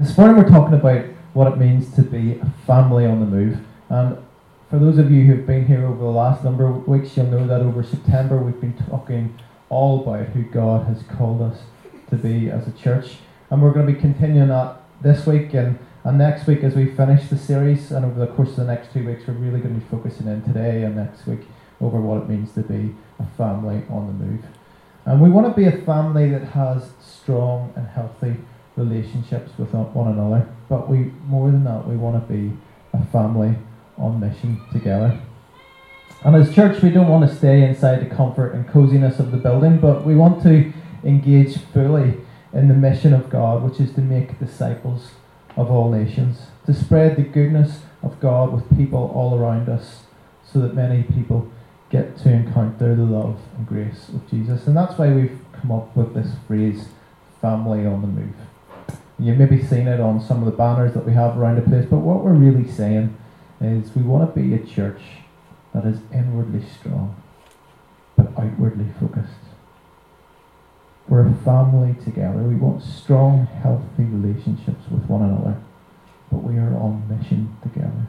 This morning we're talking about what it means to be a family on the move. And for those of you who've been here over the last number of weeks, you'll know that over September we've been talking all about who God has called us to be as a church. And we're going to be continuing that this week and, and next week as we finish the series. And over the course of the next two weeks, we're really going to be focusing in today and next week over what it means to be a family on the move. And we want to be a family that has strong and healthy relationships with one another. But we more than that, we want to be a family on mission together. And as church, we don't want to stay inside the comfort and coziness of the building, but we want to engage fully in the mission of God, which is to make disciples of all nations, to spread the goodness of God with people all around us, so that many people get to encounter the love and grace of Jesus. And that's why we've come up with this phrase, family on the move. You've maybe seen it on some of the banners that we have around the place, but what we're really saying is we want to be a church that is inwardly strong, but outwardly focused. We're a family together. We want strong, healthy relationships with one another, but we are on mission together,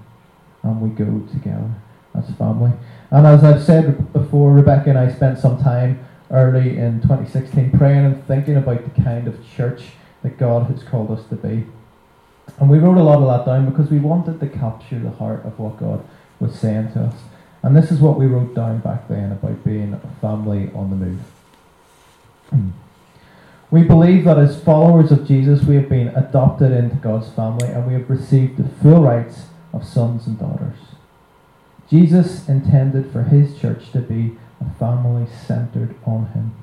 and we go together as a family. And as I've said before, Rebecca and I spent some time early in 2016 praying and thinking about the kind of church that God has called us to be. And we wrote a lot of that down because we wanted to capture the heart of what God was saying to us. And this is what we wrote down back then about being a family on the move. we believe that as followers of Jesus, we have been adopted into God's family and we have received the full rights of sons and daughters. Jesus intended for his church to be a family centered on him.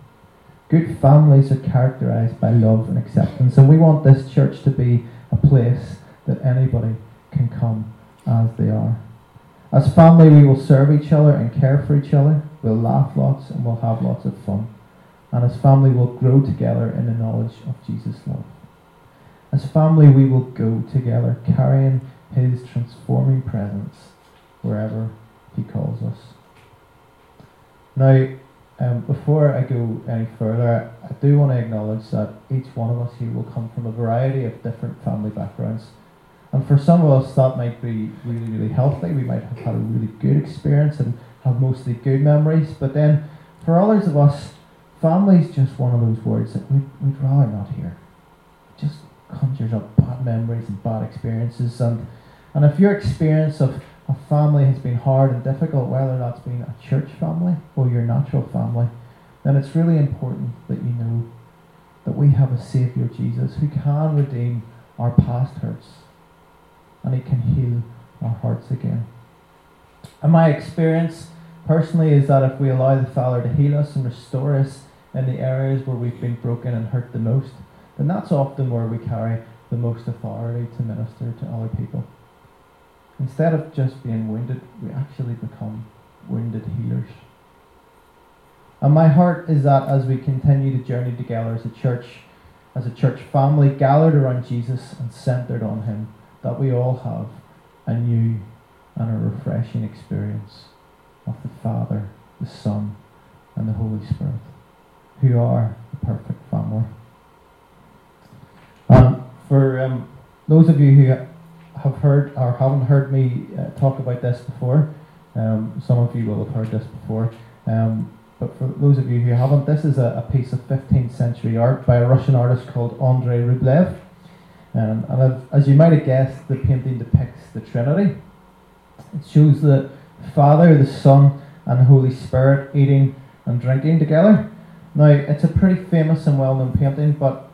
Good families are characterized by love and acceptance, and we want this church to be a place that anybody can come as they are. As family, we will serve each other and care for each other. We'll laugh lots and we'll have lots of fun. And as family, we'll grow together in the knowledge of Jesus' love. As family, we will go together, carrying His transforming presence wherever He calls us. Now, um, before I go any further, I do want to acknowledge that each one of us here will come from a variety of different family backgrounds. And for some of us, that might be really, really healthy. We might have had a really good experience and have mostly good memories. But then for others of us, family is just one of those words that we'd, we'd rather not hear. It just conjures up bad memories and bad experiences. And, and if your experience of a family has been hard and difficult, whether that's been a church family or your natural family, then it's really important that you know that we have a Saviour Jesus who can redeem our past hurts and he can heal our hearts again. And my experience personally is that if we allow the Father to heal us and restore us in the areas where we've been broken and hurt the most, then that's often where we carry the most authority to minister to other people. Instead of just being wounded, we actually become wounded healers. And my heart is that as we continue to journey together as a church, as a church family gathered around Jesus and centered on Him, that we all have a new and a refreshing experience of the Father, the Son, and the Holy Spirit, who are the perfect family. Um, for um, those of you who have heard or haven't heard me uh, talk about this before, um, some of you will have heard this before. Um, but for those of you who haven't, this is a, a, piece of 15th century art by a Russian artist called Andrei Rublev. Um, and as you might have guessed, the painting depicts the Trinity. It shows the Father, the Son, and the Holy Spirit eating and drinking together. Now, it's a pretty famous and well known painting, but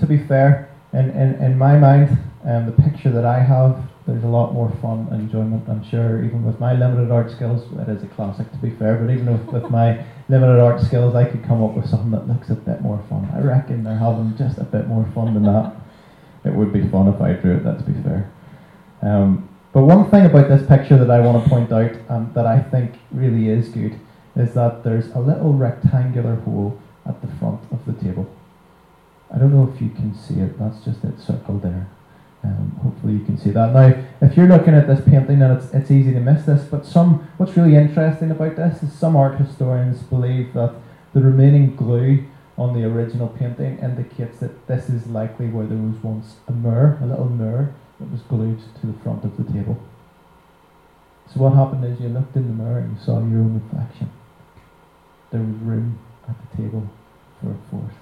to be fair, in, in, in my mind, um, the picture that I have, there's a lot more fun and enjoyment. I'm sure, even with my limited art skills, it is a classic to be fair. But even with, with my limited art skills, I could come up with something that looks a bit more fun. I reckon they're having just a bit more fun than that. It would be fun if I drew it. that's to be fair. Um, but one thing about this picture that I want to point out um, that I think really is good is that there's a little rectangular hole at the front of the table. I don't know if you can see it. That's just it circled there. Um, hopefully you can see that. Now, if you're looking at this painting, and it's, it's easy to miss this, but some what's really interesting about this is some art historians believe that the remaining glue on the original painting indicates that this is likely where there was once a mirror, a little mirror that was glued to the front of the table. So what happened is you looked in the mirror and you saw your own reflection. There was room at the table for a fourth.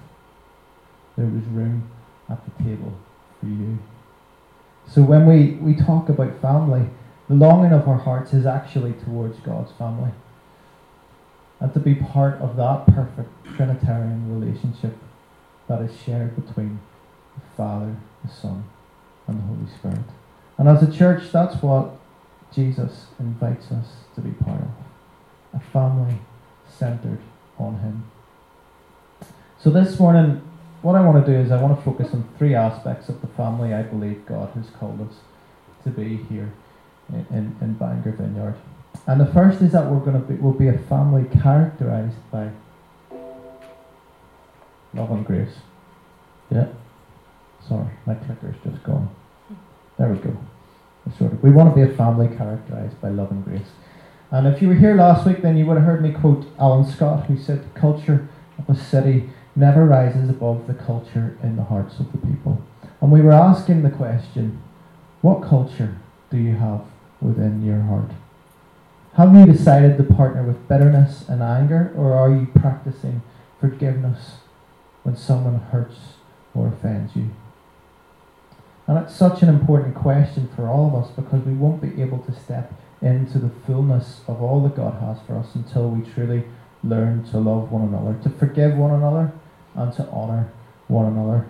There was room at the table for you. So when we, we talk about family, the longing of our hearts is actually towards God's family. And to be part of that perfect Trinitarian relationship that is shared between the Father, the Son, and the Holy Spirit. And as a church, that's what Jesus invites us to be part of a family centered on Him. So this morning, what I want to do is I want to focus on three aspects of the family I believe God has called us to be here in, in, in Bangor Vineyard. And the first is that we're going to be, will be a family characterized by love and grace. Yeah. Sorry, my clicker's just gone. There we go. Sort of. We want to be a family characterized by love and grace. And if you were here last week, then you would have heard me quote Alan Scott, who said, "The culture of a city never rises above the culture in the hearts of the people." And we were asking the question, what culture do you have within your heart? Have you decided to partner with bitterness and anger, or are you practicing forgiveness when someone hurts or offends you? And it's such an important question for all of us because we won't be able to step into the fullness of all that God has for us until we truly learn to love one another, to forgive one another, and to honour one another.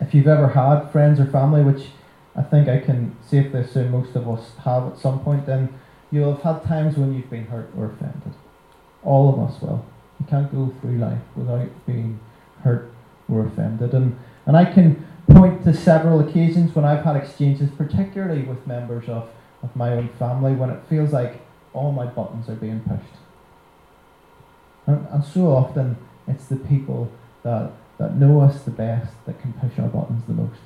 If you've ever had friends or family, which I think I can safely assume most of us have at some point, then you'll have had times when you've been hurt or offended. All of us will. You can't go through life without being hurt or offended. And, and I can point to several occasions when I've had exchanges, particularly with members of, of my own family, when it feels like all my buttons are being pushed. And, and so often it's the people that, that know us the best that can push our buttons the most.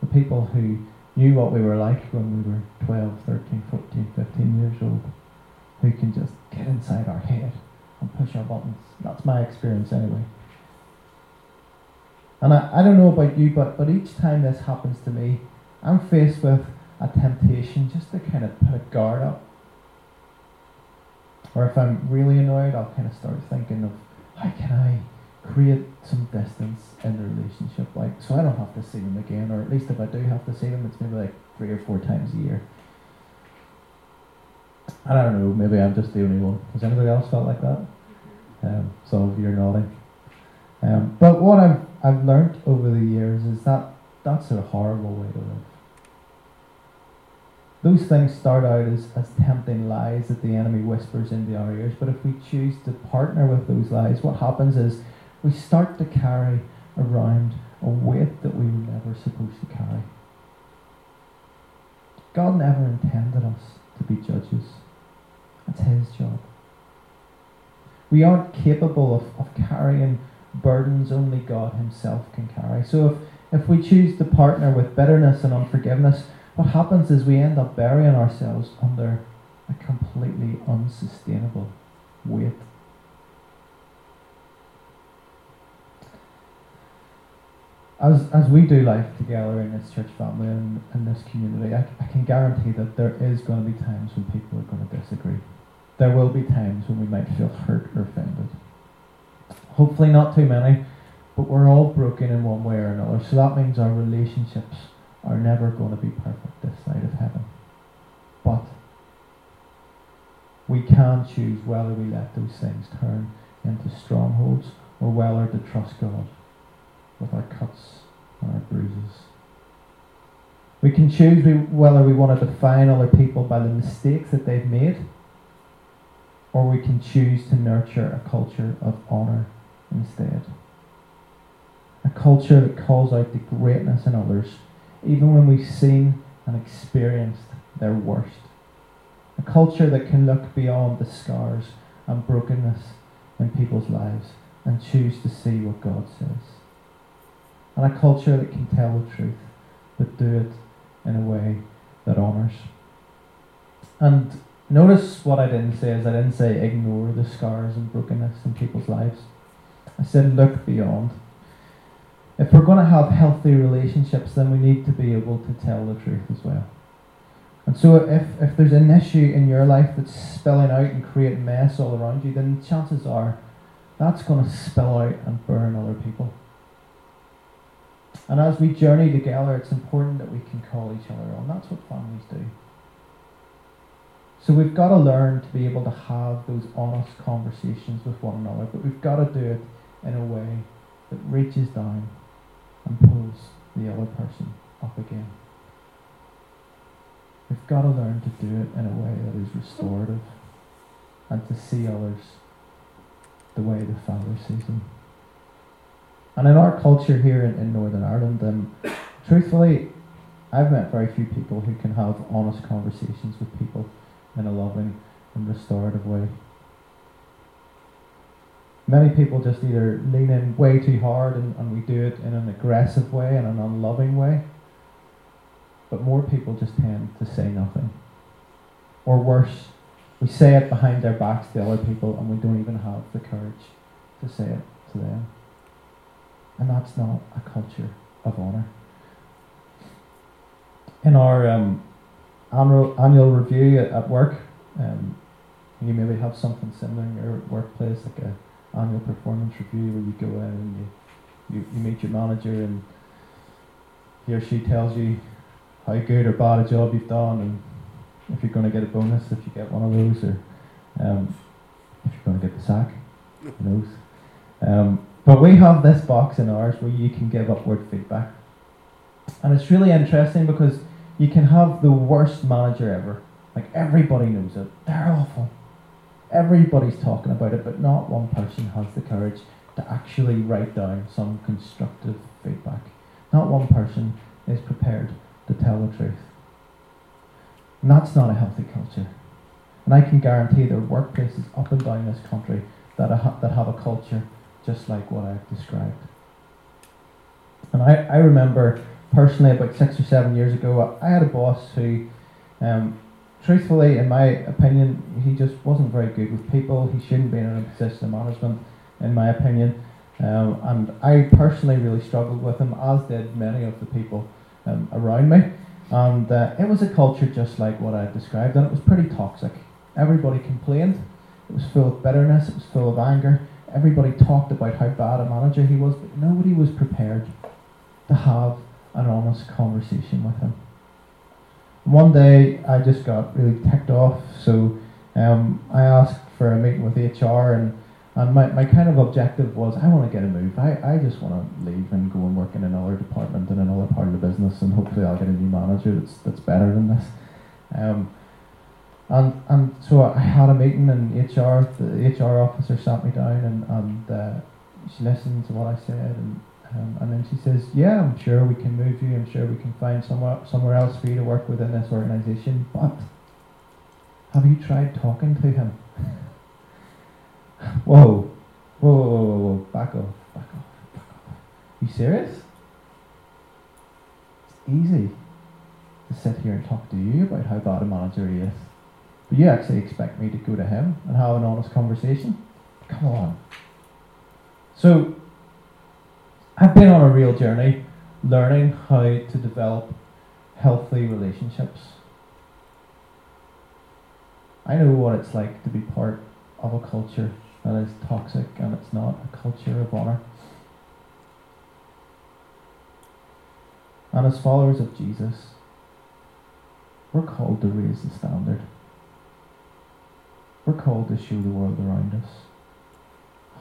The people who knew what we were like when we were 12, 13, 14, 15 years old, who can just get inside our head and push our buttons. That's my experience anyway. And I, I don't know about you, but, but each time this happens to me, I'm faced with a temptation just to kind of put a guard up. Or if I'm really annoyed, I'll kind of start thinking of how can I create some distance in the relationship, like so I don't have to see them again, or at least if I do have to see them, it's maybe like three or four times a year. I don't know, maybe I'm just the only one. Has anybody else felt like that? Um, so you're nodding. Um, but what I've I've learned over the years is that that's a horrible way to live. Those things start out as, as tempting lies that the enemy whispers into our ears, but if we choose to partner with those lies, what happens is we start to carry around a weight that we were never supposed to carry. God never intended us to be judges. That's His job. We aren't capable of, of carrying burdens only God Himself can carry. So if, if we choose to partner with bitterness and unforgiveness, what happens is we end up burying ourselves under a completely unsustainable weight. As, as we do life together in this church family and in this community, I, I can guarantee that there is going to be times when people are going to disagree. There will be times when we might feel hurt or offended. Hopefully, not too many, but we're all broken in one way or another. So that means our relationships are never going to be perfect this side of heaven. But we can choose whether we let those things turn into strongholds or whether to trust God with our cuts and our bruises. We can choose whether we want to define other people by the mistakes that they've made, or we can choose to nurture a culture of honour instead. A culture that calls out the greatness in others, even when we've seen and experienced their worst. A culture that can look beyond the scars and brokenness in people's lives and choose to see what God says. And a culture that can tell the truth, but do it in a way that honours. And notice what I didn't say is I didn't say ignore the scars and brokenness in people's lives. I said, look beyond. If we're going to have healthy relationships, then we need to be able to tell the truth as well. And so, if, if there's an issue in your life that's spilling out and creating mess all around you, then chances are that's going to spill out and burn other people. And as we journey together, it's important that we can call each other on. That's what families do. So we've got to learn to be able to have those honest conversations with one another, but we've got to do it in a way that reaches down and pulls the other person up again. We've got to learn to do it in a way that is restorative and to see others the way the Father sees them. And in our culture here in, in Northern Ireland, um, truthfully, I've met very few people who can have honest conversations with people in a loving and restorative way. Many people just either lean in way too hard and, and we do it in an aggressive way and an unloving way. But more people just tend to say nothing. Or worse, we say it behind their backs to other people and we don't even have the courage to say it to them. And that's not a culture of honour. In our um, annual, annual review at, at work. Um, you maybe have something similar in your workplace, like a annual performance review where you go in and you, you, you meet your manager and he or she tells you how good or bad a job you've done and if you're going to get a bonus if you get one of those or um, if you're going to get the sack, who knows. Um, but we have this box in ours where you can give upward feedback. And it's really interesting because you can have the worst manager ever. Like everybody knows it. They're awful. Everybody's talking about it, but not one person has the courage to actually write down some constructive feedback. Not one person is prepared to tell the truth. And that's not a healthy culture. And I can guarantee there are workplaces up and down this country that, ha- that have a culture just like what I've described. And I, I remember personally about six or seven years ago, I had a boss who, um, truthfully, in my opinion, he just wasn't very good with people. He shouldn't be in a position of management, in my opinion. Um, and I personally really struggled with him, as did many of the people um, around me. And uh, it was a culture just like what I described, and it was pretty toxic. Everybody complained. It was full of bitterness. It was full of anger. Everybody talked about how bad a manager he was, but nobody was prepared to have an honest conversation with him. One day I just got really ticked off, so um, I asked for a meeting with HR, and, and my, my kind of objective was I want to get a move. I, I just want to leave and go and work in another department in another part of the business, and hopefully I'll get a new manager that's, that's better than this. Um, and, and so I had a meeting, and HR, the HR officer sat me down, and, and uh, she listened to what I said, and um, and then she says, "Yeah, I'm sure we can move you. I'm sure we can find somewhere somewhere else for you to work within this organisation. But have you tried talking to him?" whoa, whoa, whoa, whoa, whoa, back off, back off, back off. You serious? It's easy to sit here and talk to you about how bad a manager he is, but you actually expect me to go to him and have an honest conversation? Come on. So I've been on a real journey learning how to develop healthy relationships. I know what it's like to be part of a culture that is toxic and it's not a culture of honour. And as followers of Jesus, we're called to raise the standard. We're called to show the world around us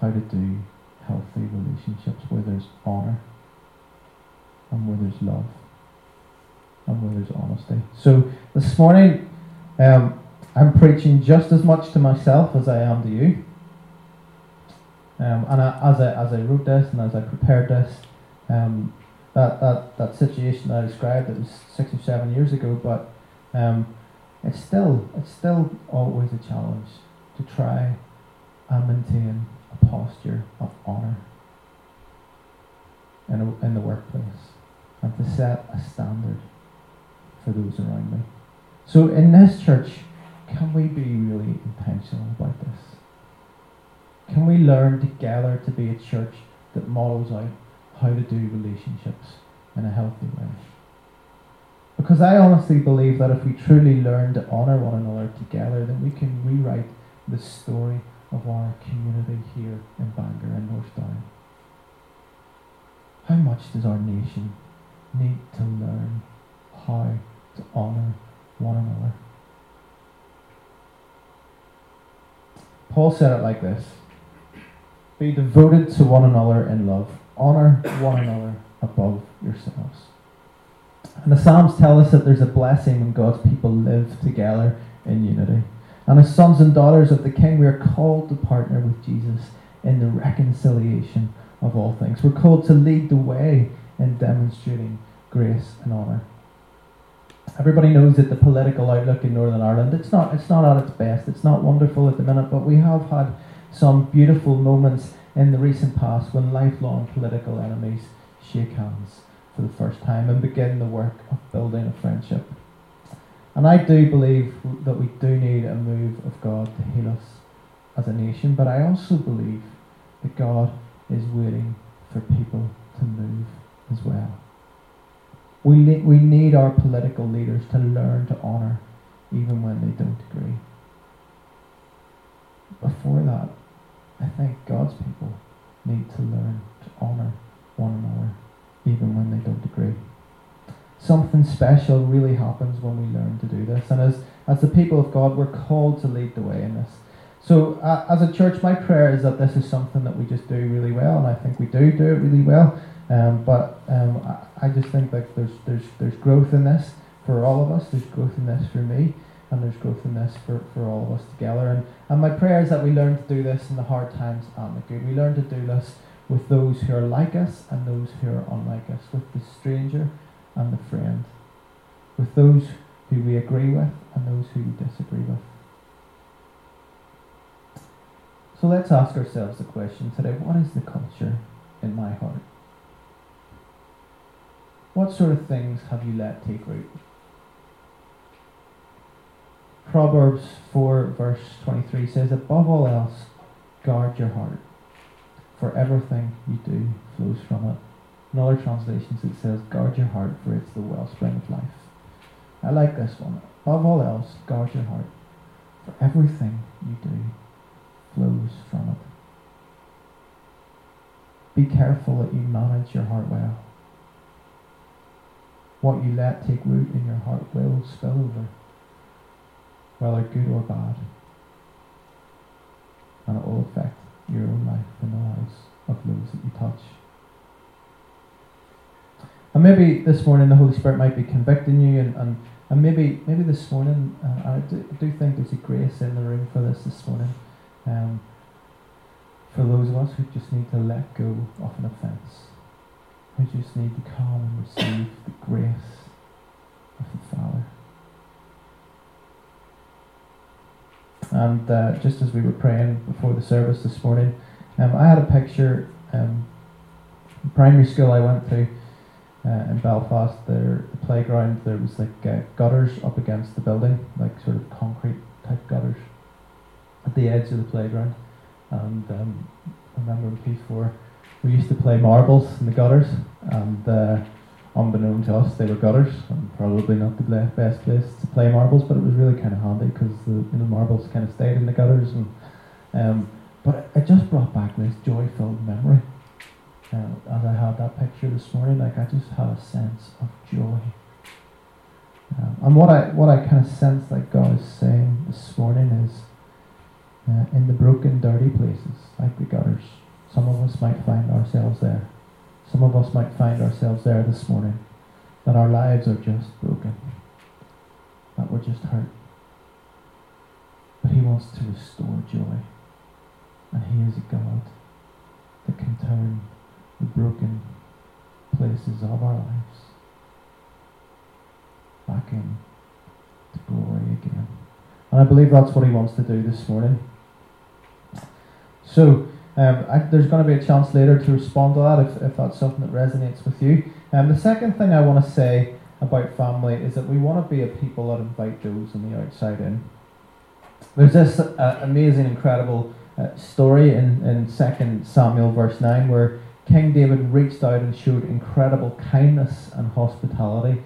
how to do healthy relationships where there's honor and where there's love and where there's honesty. So this morning, um, I'm preaching just as much to myself as I am to you. Um, and I, as I as I wrote this and as I prepared this, um, that, that that situation I described it was six or seven years ago, but um, it's still it's still always a challenge to try and maintain posture of honour in, in the workplace and to set a standard for those around me. So in this church, can we be really intentional about this? Can we learn together to be a church that models out how to do relationships in a healthy way? Because I honestly believe that if we truly learn to honour one another together, then we can rewrite the story of our community here in Bangor and North Down. How much does our nation need to learn how to honour one another? Paul said it like this Be devoted to one another in love, honour one another above yourselves. And the Psalms tell us that there's a blessing when God's people live together in unity. And as sons and daughters of the King, we are called to partner with Jesus in the reconciliation of all things. We're called to lead the way in demonstrating grace and honour. Everybody knows that the political outlook in Northern Ireland it's not it's not at its best. It's not wonderful at the minute, but we have had some beautiful moments in the recent past when lifelong political enemies shake hands for the first time and begin the work of building a friendship. And I do believe that we do need a move of God to heal us as a nation, but I also believe that God is waiting for people to move as well. We, we need our political leaders to learn to honour even when they don't agree. Before that, I think God's people need to learn to honour one another even when they don't agree. Something special really happens when we learn to do this. And as, as the people of God, we're called to lead the way in this. So, uh, as a church, my prayer is that this is something that we just do really well, and I think we do do it really well. Um, but um, I, I just think like there's there's there's growth in this for all of us. There's growth in this for me, and there's growth in this for, for all of us together. And and my prayer is that we learn to do this in the hard times and the good. We learn to do this with those who are like us and those who are unlike us, with the stranger and the friend, with those who we agree with and those who we disagree with. So let's ask ourselves the question today what is the culture in my heart? What sort of things have you let take root? Proverbs 4, verse 23 says, Above all else, guard your heart, for everything you do flows from it. In other translations, it says, Guard your heart, for it's the wellspring of life. I like this one. Above all else, guard your heart, for everything you do flows from it. Be careful that you manage your heart well. What you let take root in your heart will spill over, whether good or bad. And it will affect your own life and the lives of those that you touch. And maybe this morning the Holy Spirit might be convicting you, and, and, and maybe maybe this morning, uh, I, do, I do think there's a grace in the room for this this morning. Um, for those of us who just need to let go of an offence we just need to come and receive the grace of the Father. And uh, just as we were praying before the service this morning, um, I had a picture. Um, primary school I went to uh, in Belfast, there the playground there was like uh, gutters up against the building, like sort of concrete type gutters at the edge of the playground. And um, I remember in P4 we used to play marbles in the gutters, and uh, unbeknown to us, they were gutters, and probably not the best place to play marbles, but it was really kind of handy because the you know, marbles kind of stayed in the gutters. And um, but it just brought back this joy-filled memory. Uh, as I had that picture this morning, like I just had a sense of joy. Um, and what I what I kind of sense like God is saying this morning is, uh, in the broken, dirty places like the gutters some of us might find ourselves there. Some of us might find ourselves there this morning. That our lives are just broken. That we're just hurt. But He wants to restore joy. And He is a God that can turn the broken places of our lives back in to glory again. And I believe that's what He wants to do this morning. So, um, I, there's going to be a chance later to respond to that if, if that's something that resonates with you. Um, the second thing I want to say about family is that we want to be a people that invite those on the outside in. There's this uh, amazing, incredible uh, story in, in 2 Samuel verse 9 where King David reached out and showed incredible kindness and hospitality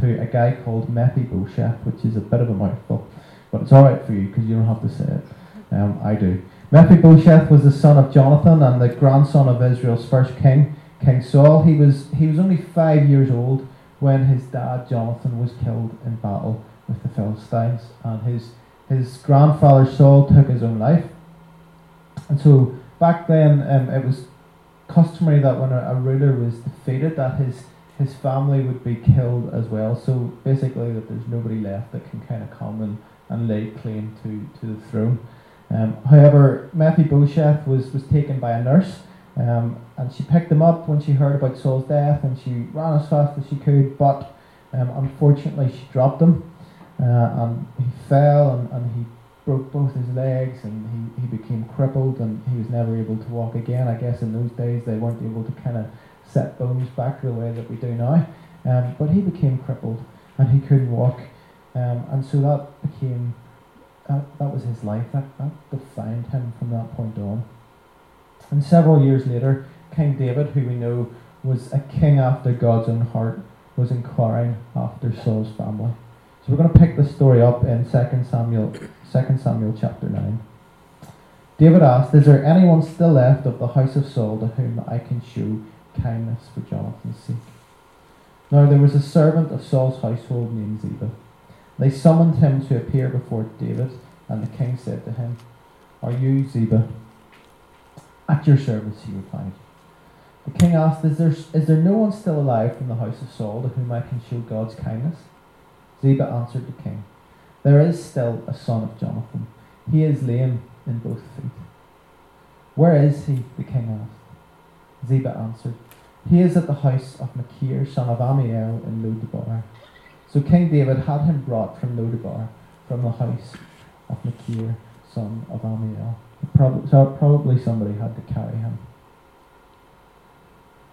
to a guy called Mephibosheth, which is a bit of a mouthful, but it's alright for you because you don't have to say it. Um, I do. Mephibosheth was the son of Jonathan and the grandson of Israel's first king, King Saul. He was he was only five years old when his dad Jonathan was killed in battle with the Philistines, and his his grandfather Saul took his own life. And so back then, um, it was customary that when a, a ruler was defeated, that his his family would be killed as well. So basically, that there's nobody left that can kind of come and, and lay claim to, to the throne. Um, however, Mephibosheth was, was taken by a nurse, um, and she picked him up when she heard about Saul's death, and she ran as fast as she could, but um, unfortunately she dropped him, uh, and he fell, and, and he broke both his legs, and he, he became crippled, and he was never able to walk again. I guess in those days they weren't able to kind of set bones back the way that we do now, um, but he became crippled, and he couldn't walk, um, and so that became that, that was his life. That, that defined him from that point on. And several years later, King David, who we know was a king after God's own heart, was inquiring after Saul's family. We're going to pick the story up in 2 Samuel, 2 Samuel chapter 9. David asked, Is there anyone still left of the house of Saul to whom I can show kindness for Jonathan's sake? Now there was a servant of Saul's household named Ziba. They summoned him to appear before David, and the king said to him, Are you Ziba? At your service, he replied. The king asked, Is there, is there no one still alive from the house of Saul to whom I can show God's kindness? Ziba answered the king, There is still a son of Jonathan. He is lame in both feet. Where is he? the king asked. Ziba answered, He is at the house of Machir, son of Ammiel, in Lo-debar. So King David had him brought from Lo-debar, from the house of Machir, son of Ammiel. so probably somebody had to carry him.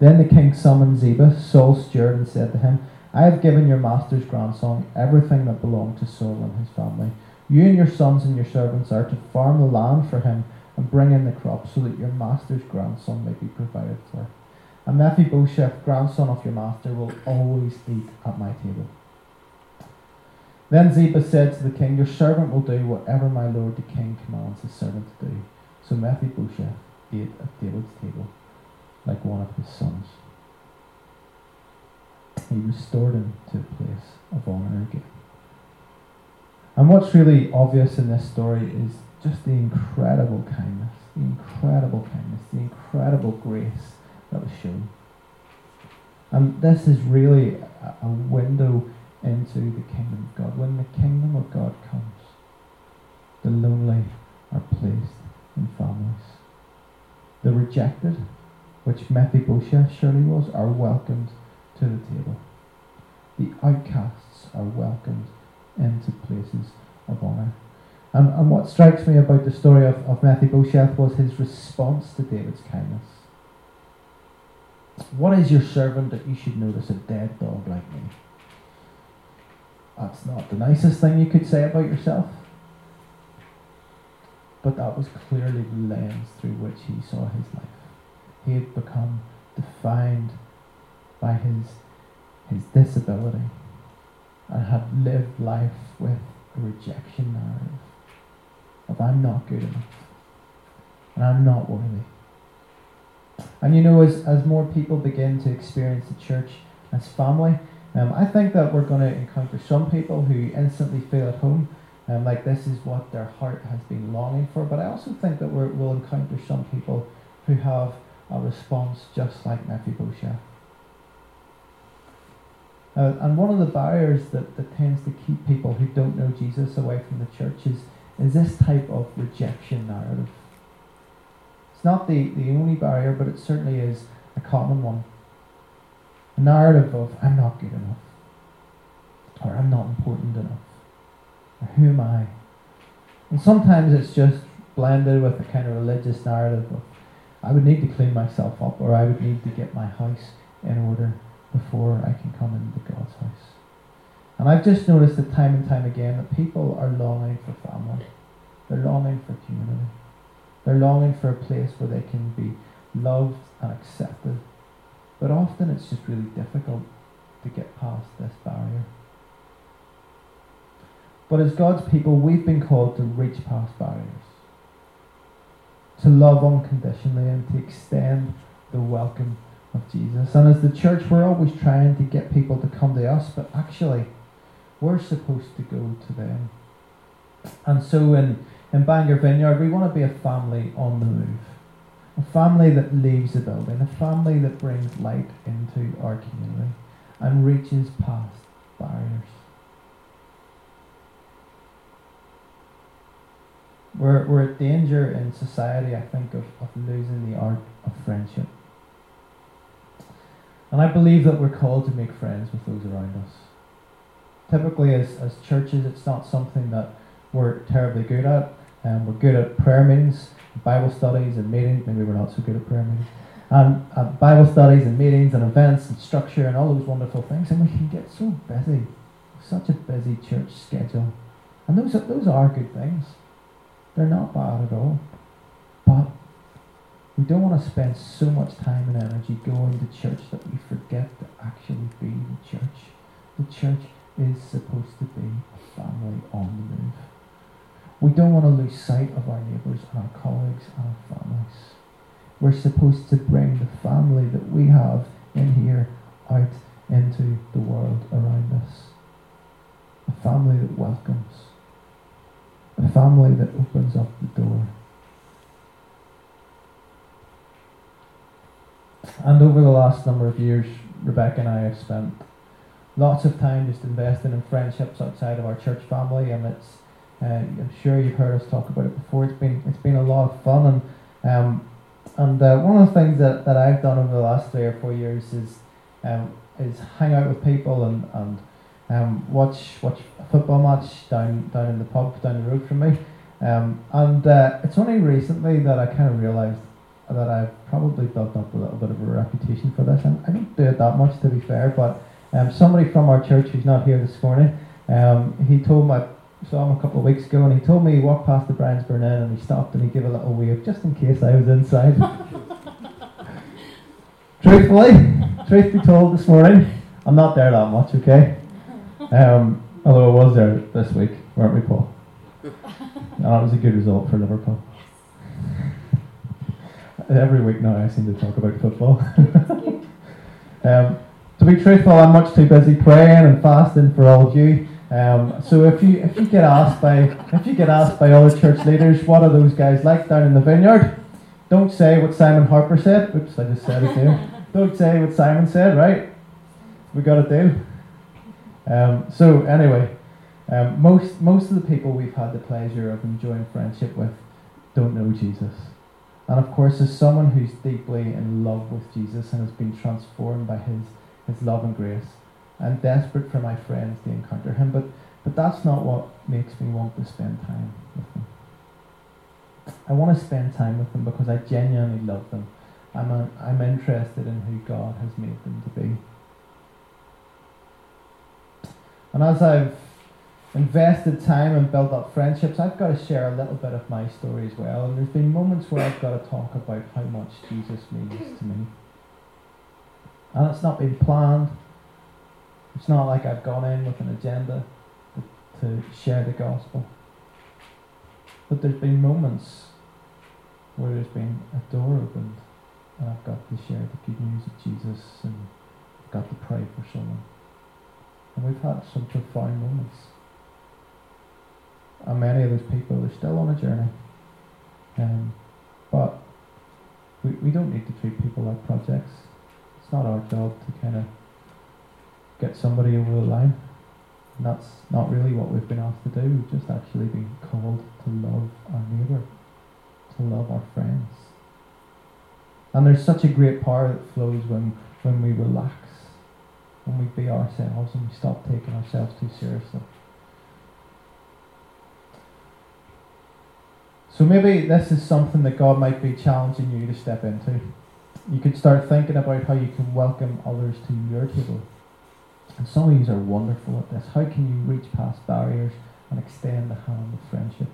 Then the king summoned Ziba, Saul's steward, and said to him, I have given your master's grandson everything that belonged to Saul and his family. You and your sons and your servants are to farm the land for him and bring in the crops so that your master's grandson may be provided for. And Mephibosheth, grandson of your master, will always eat at my table. Then Ziba said to the king, Your servant will do whatever my lord the king commands his servant to do. So Mephibosheth ate at David's table like one of his sons. He restored him to a place of honour again. And what's really obvious in this story is just the incredible kindness, the incredible kindness, the incredible grace that was shown. And this is really a, a window into the kingdom of God. When the kingdom of God comes, the lonely are placed in families. The rejected, which Mephibosheth surely was, are welcomed to the table. The outcasts are welcomed into places of honour. And, and what strikes me about the story of, of Mephibosheth was his response to David's kindness. What is your servant that you should notice a dead dog like me? That's not the nicest thing you could say about yourself. But that was clearly the lens through which he saw his life. He had become defined by his, his disability and had lived life with a rejection narrative of I'm not good enough and I'm not worthy. And you know, as, as more people begin to experience the church as family, um, I think that we're going to encounter some people who instantly feel at home, um, like this is what their heart has been longing for. But I also think that we will encounter some people who have a response just like Mephibosheth. Uh, and one of the barriers that, that tends to keep people who don't know Jesus away from the church is, is this type of rejection narrative. It's not the, the only barrier, but it certainly is a common one. A narrative of, I'm not good enough, or I'm not important enough, or who am I? And sometimes it's just blended with a kind of religious narrative of, I would need to clean myself up, or I would need to get my house in order before I can come into God's house. And I've just noticed that time and time again that people are longing for family. They're longing for community. They're longing for a place where they can be loved and accepted. But often it's just really difficult to get past this barrier. But as God's people, we've been called to reach past barriers, to love unconditionally, and to extend the welcome of Jesus. And as the church, we're always trying to get people to come to us, but actually, we're supposed to go to them. And so in, in Bangor Vineyard, we want to be a family on the move. A family that leaves the building, a family that brings light into our community and reaches past barriers. We're, we're at danger in society, I think, of, of losing the art of friendship. And I believe that we're called to make friends with those around us. Typically, as, as churches, it's not something that we're terribly good at. Um, we're good at prayer meetings, Bible studies, and meetings. Maybe we're not so good at prayer meetings. And uh, Bible studies and meetings and events and structure and all those wonderful things. And we can get so busy. Such a busy church schedule. And those are, those are good things. They're not bad at all. But we don't want to spend so much time and energy going to church that we forget to actually be the church. The church is supposed to be a family on the move. We don't want to lose sight of our neighbours and our colleagues and our families. We're supposed to bring the family that we have in here out into the world around us. A family that welcomes. A family that opens up the door. And over the last number of years, Rebecca and I have spent lots of time just investing in friendships outside of our church family, and it's uh, I'm sure you've heard us talk about it before. It's been it's been a lot of fun, and um, and uh, one of the things that, that I've done over the last three or four years is um, is hang out with people and and um, watch watch a football match down down in the pub down the road from me. Um, and uh, it's only recently that I kind of realised that I've probably built up a little bit of a reputation for this, and I don't do it that much to be fair, but um, somebody from our church who's not here this morning, um, he told me, I saw him a couple of weeks ago, and he told me he walked past the Bryansburn and he stopped and he gave a little wave just in case I was inside. Truthfully, truth be told, this morning, I'm not there that much, okay? Um, although I was there this week, weren't we, Paul? And that was a good result for Liverpool. Every week now I seem to talk about football. um, to be truthful, I'm much too busy praying and fasting for all of you. Um, so if you if you get asked by if you get asked by other church leaders, what are those guys like down in the vineyard? Don't say what Simon Harper said. Oops, I just said it there. Don't say what Simon said, right? We got a deal. Um, so anyway, um, most most of the people we've had the pleasure of enjoying friendship with don't know Jesus. And of course, as someone who's deeply in love with Jesus and has been transformed by his his love and grace. I'm desperate for my friends to encounter him, but, but that's not what makes me want to spend time with them. I want to spend time with them because I genuinely love them. I'm, a, I'm interested in who God has made them to be. And as I've invested time and built up friendships, I've got to share a little bit of my story as well. And there's been moments where I've got to talk about how much Jesus means to me. And it's not been planned. It's not like I've gone in with an agenda to, share the gospel. But there's been moments where there's been a door opened and I've got to share the good news of Jesus and I've got to pray for someone. And we've had some profound moments. And many of those people are still on a journey. Um, but we, we don't need to treat people like projects it's not our job to kind of get somebody over the line. And that's not really what we've been asked to do. We've just actually been called to love our neighbour, to love our friends. And there's such a great power that flows when, when we relax, when we be ourselves and we stop taking ourselves too seriously. So maybe this is something that God might be challenging you to step into. You could start thinking about how you can welcome others to your table. And some of you are wonderful at this. How can you reach past barriers and extend the hand of friendship?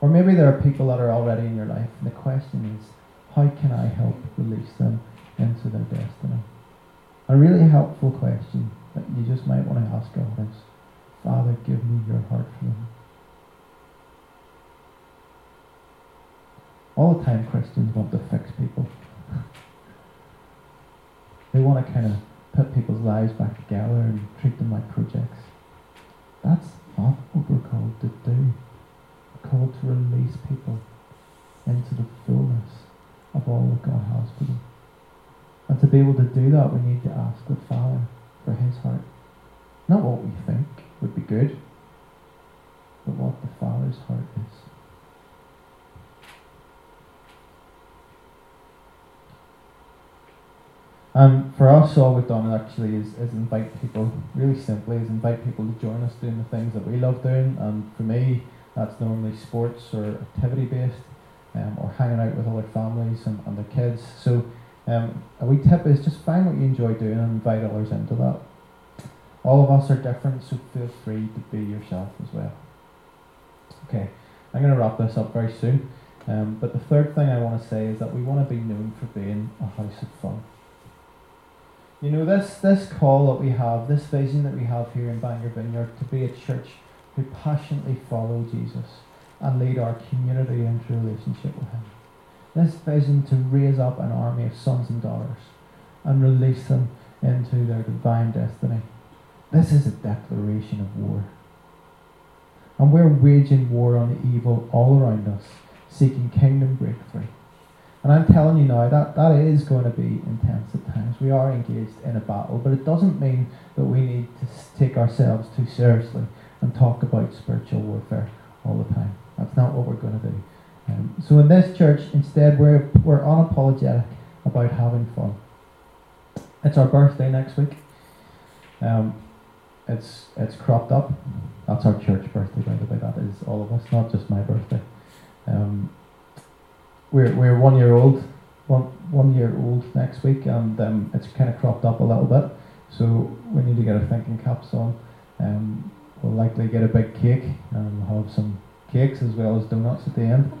Or maybe there are people that are already in your life, and the question is, how can I help release them into their destiny? A really helpful question that you just might want to ask God is, Father, give me your heart for them. All the time Christians want to fix people. they want to kind of put people's lives back together and treat them like projects. That's not what we're called to do. We're called to release people into the fullness of all that God has for them. And to be able to do that, we need to ask the Father for His heart. Not what we think would be good, but what the Father's heart is. And for us, all we've done actually is, is invite people, really simply, is invite people to join us doing the things that we love doing. And for me, that's normally sports or activity based, um, or hanging out with other families and, and their kids. So um, a wee tip is just find what you enjoy doing and invite others into that. All of us are different, so feel free to be yourself as well. Okay, I'm going to wrap this up very soon. Um, but the third thing I want to say is that we want to be known for being a house of fun. You know, this, this call that we have, this vision that we have here in Bangor Vineyard to be a church who passionately follow Jesus and lead our community into relationship with Him. This vision to raise up an army of sons and daughters and release them into their divine destiny. This is a declaration of war. And we're waging war on the evil all around us, seeking kingdom breakthrough. And I'm telling you now that that is going to be intense at times. We are engaged in a battle, but it doesn't mean that we need to take ourselves too seriously and talk about spiritual warfare all the time. That's not what we're going to do. Um, so in this church, instead, we're we're unapologetic about having fun. It's our birthday next week. Um, it's it's cropped up. That's our church birthday, by the way. That is all of us, not just my birthday. Um, we're we're one year old, one one year old next week, and um, it's kind of cropped up a little bit. So we need to get our thinking caps on. Um, we'll likely get a big cake, and have some cakes as well as donuts at the end.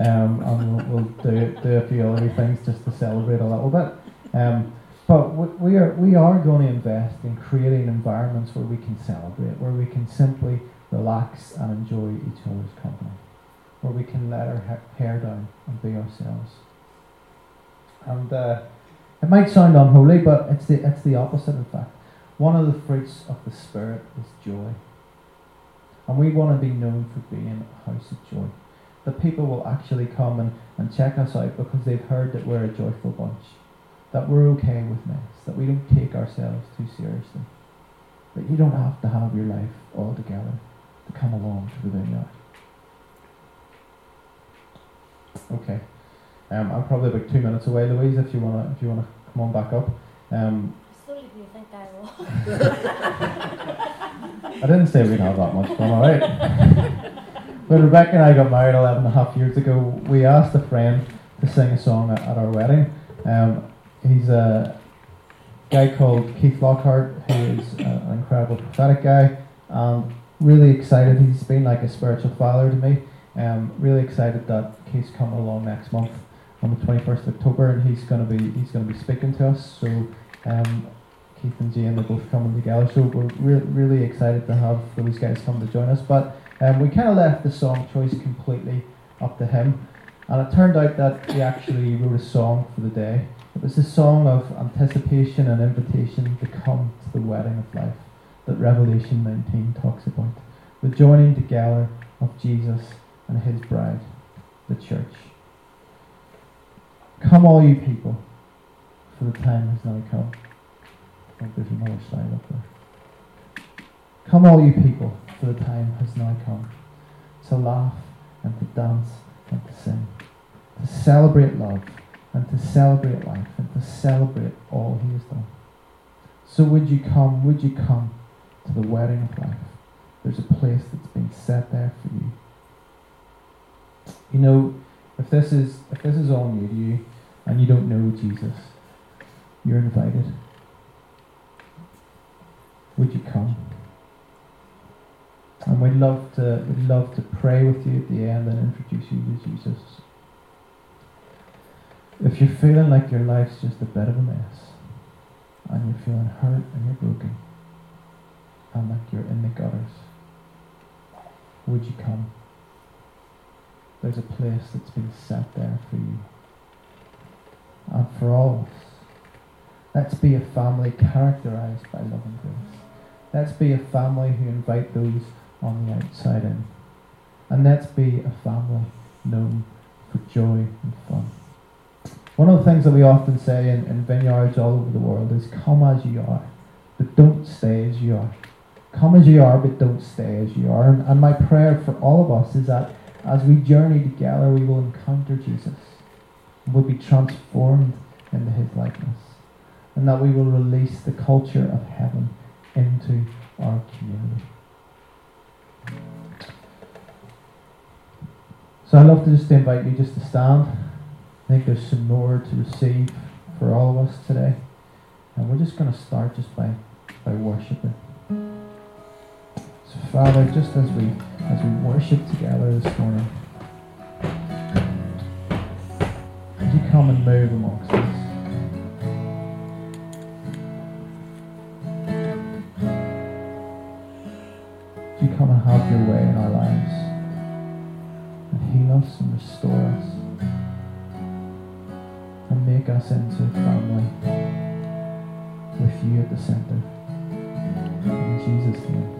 Um, and we'll, we'll do, do a few other things just to celebrate a little bit. Um, but we are we are going to invest in creating environments where we can celebrate, where we can simply relax and enjoy each other's company where we can let our hair down and be ourselves. And uh, it might sound unholy, but it's the, it's the opposite, in fact. One of the fruits of the Spirit is joy. And we want to be known for being a house of joy. That people will actually come and, and check us out because they've heard that we're a joyful bunch. That we're okay with mess. That we don't take ourselves too seriously. That you don't have to have your life all together to come along to the vineyard. Okay. Um, I'm probably about two minutes away, Louise. If you wanna, if you wanna come on back up. Um, Slowly do you think I will? I didn't say we'd have that much fun, all right? when Rebecca and I got married 11 and a half years ago, we asked a friend to sing a song at, at our wedding. Um, he's a guy called Keith Lockhart, who is an incredible prophetic guy, and really excited. He's been like a spiritual father to me. Um, really excited that he's coming along next month on the 21st of October, and he's going to be he's to be speaking to us. So um, Keith and Jane are both coming together. So we're re- really excited to have those guys come to join us. But um, we kind of left the song choice completely up to him, and it turned out that he actually wrote a song for the day. It was a song of anticipation and invitation to come to the wedding of life that Revelation 19 talks about. The joining together of Jesus and his bride, the church. Come, all you people, for the time has now come. I think there's another slide up there. Come, all you people, for the time has now come to laugh and to dance and to sing, to celebrate love and to celebrate life and to celebrate all He has done. So, would you come? Would you come to the wedding of life? There's a place that's been set there for you. You know, if this is if this is all new to you and you don't know Jesus, you're invited. Would you come? And we'd love to we'd love to pray with you at the end and introduce you to Jesus. If you're feeling like your life's just a bit of a mess, and you're feeling hurt and you're broken, and like you're in the gutters, would you come? There's a place that's been set there for you. And for all of us, let's be a family characterized by love and grace. Let's be a family who invite those on the outside in. And let's be a family known for joy and fun. One of the things that we often say in, in vineyards all over the world is come as you are, but don't stay as you are. Come as you are, but don't stay as you are. And, and my prayer for all of us is that as we journey together, we will encounter Jesus. We'll be transformed into his likeness. And that we will release the culture of heaven into our community. So I'd love to just invite you just to stand. I think there's some more to receive for all of us today. And we're just going to start just by, by worshiping. So Father, just as we as we worship together this morning, would you come and move amongst us? Restore us and make us into a family with you at the center. In Jesus' name.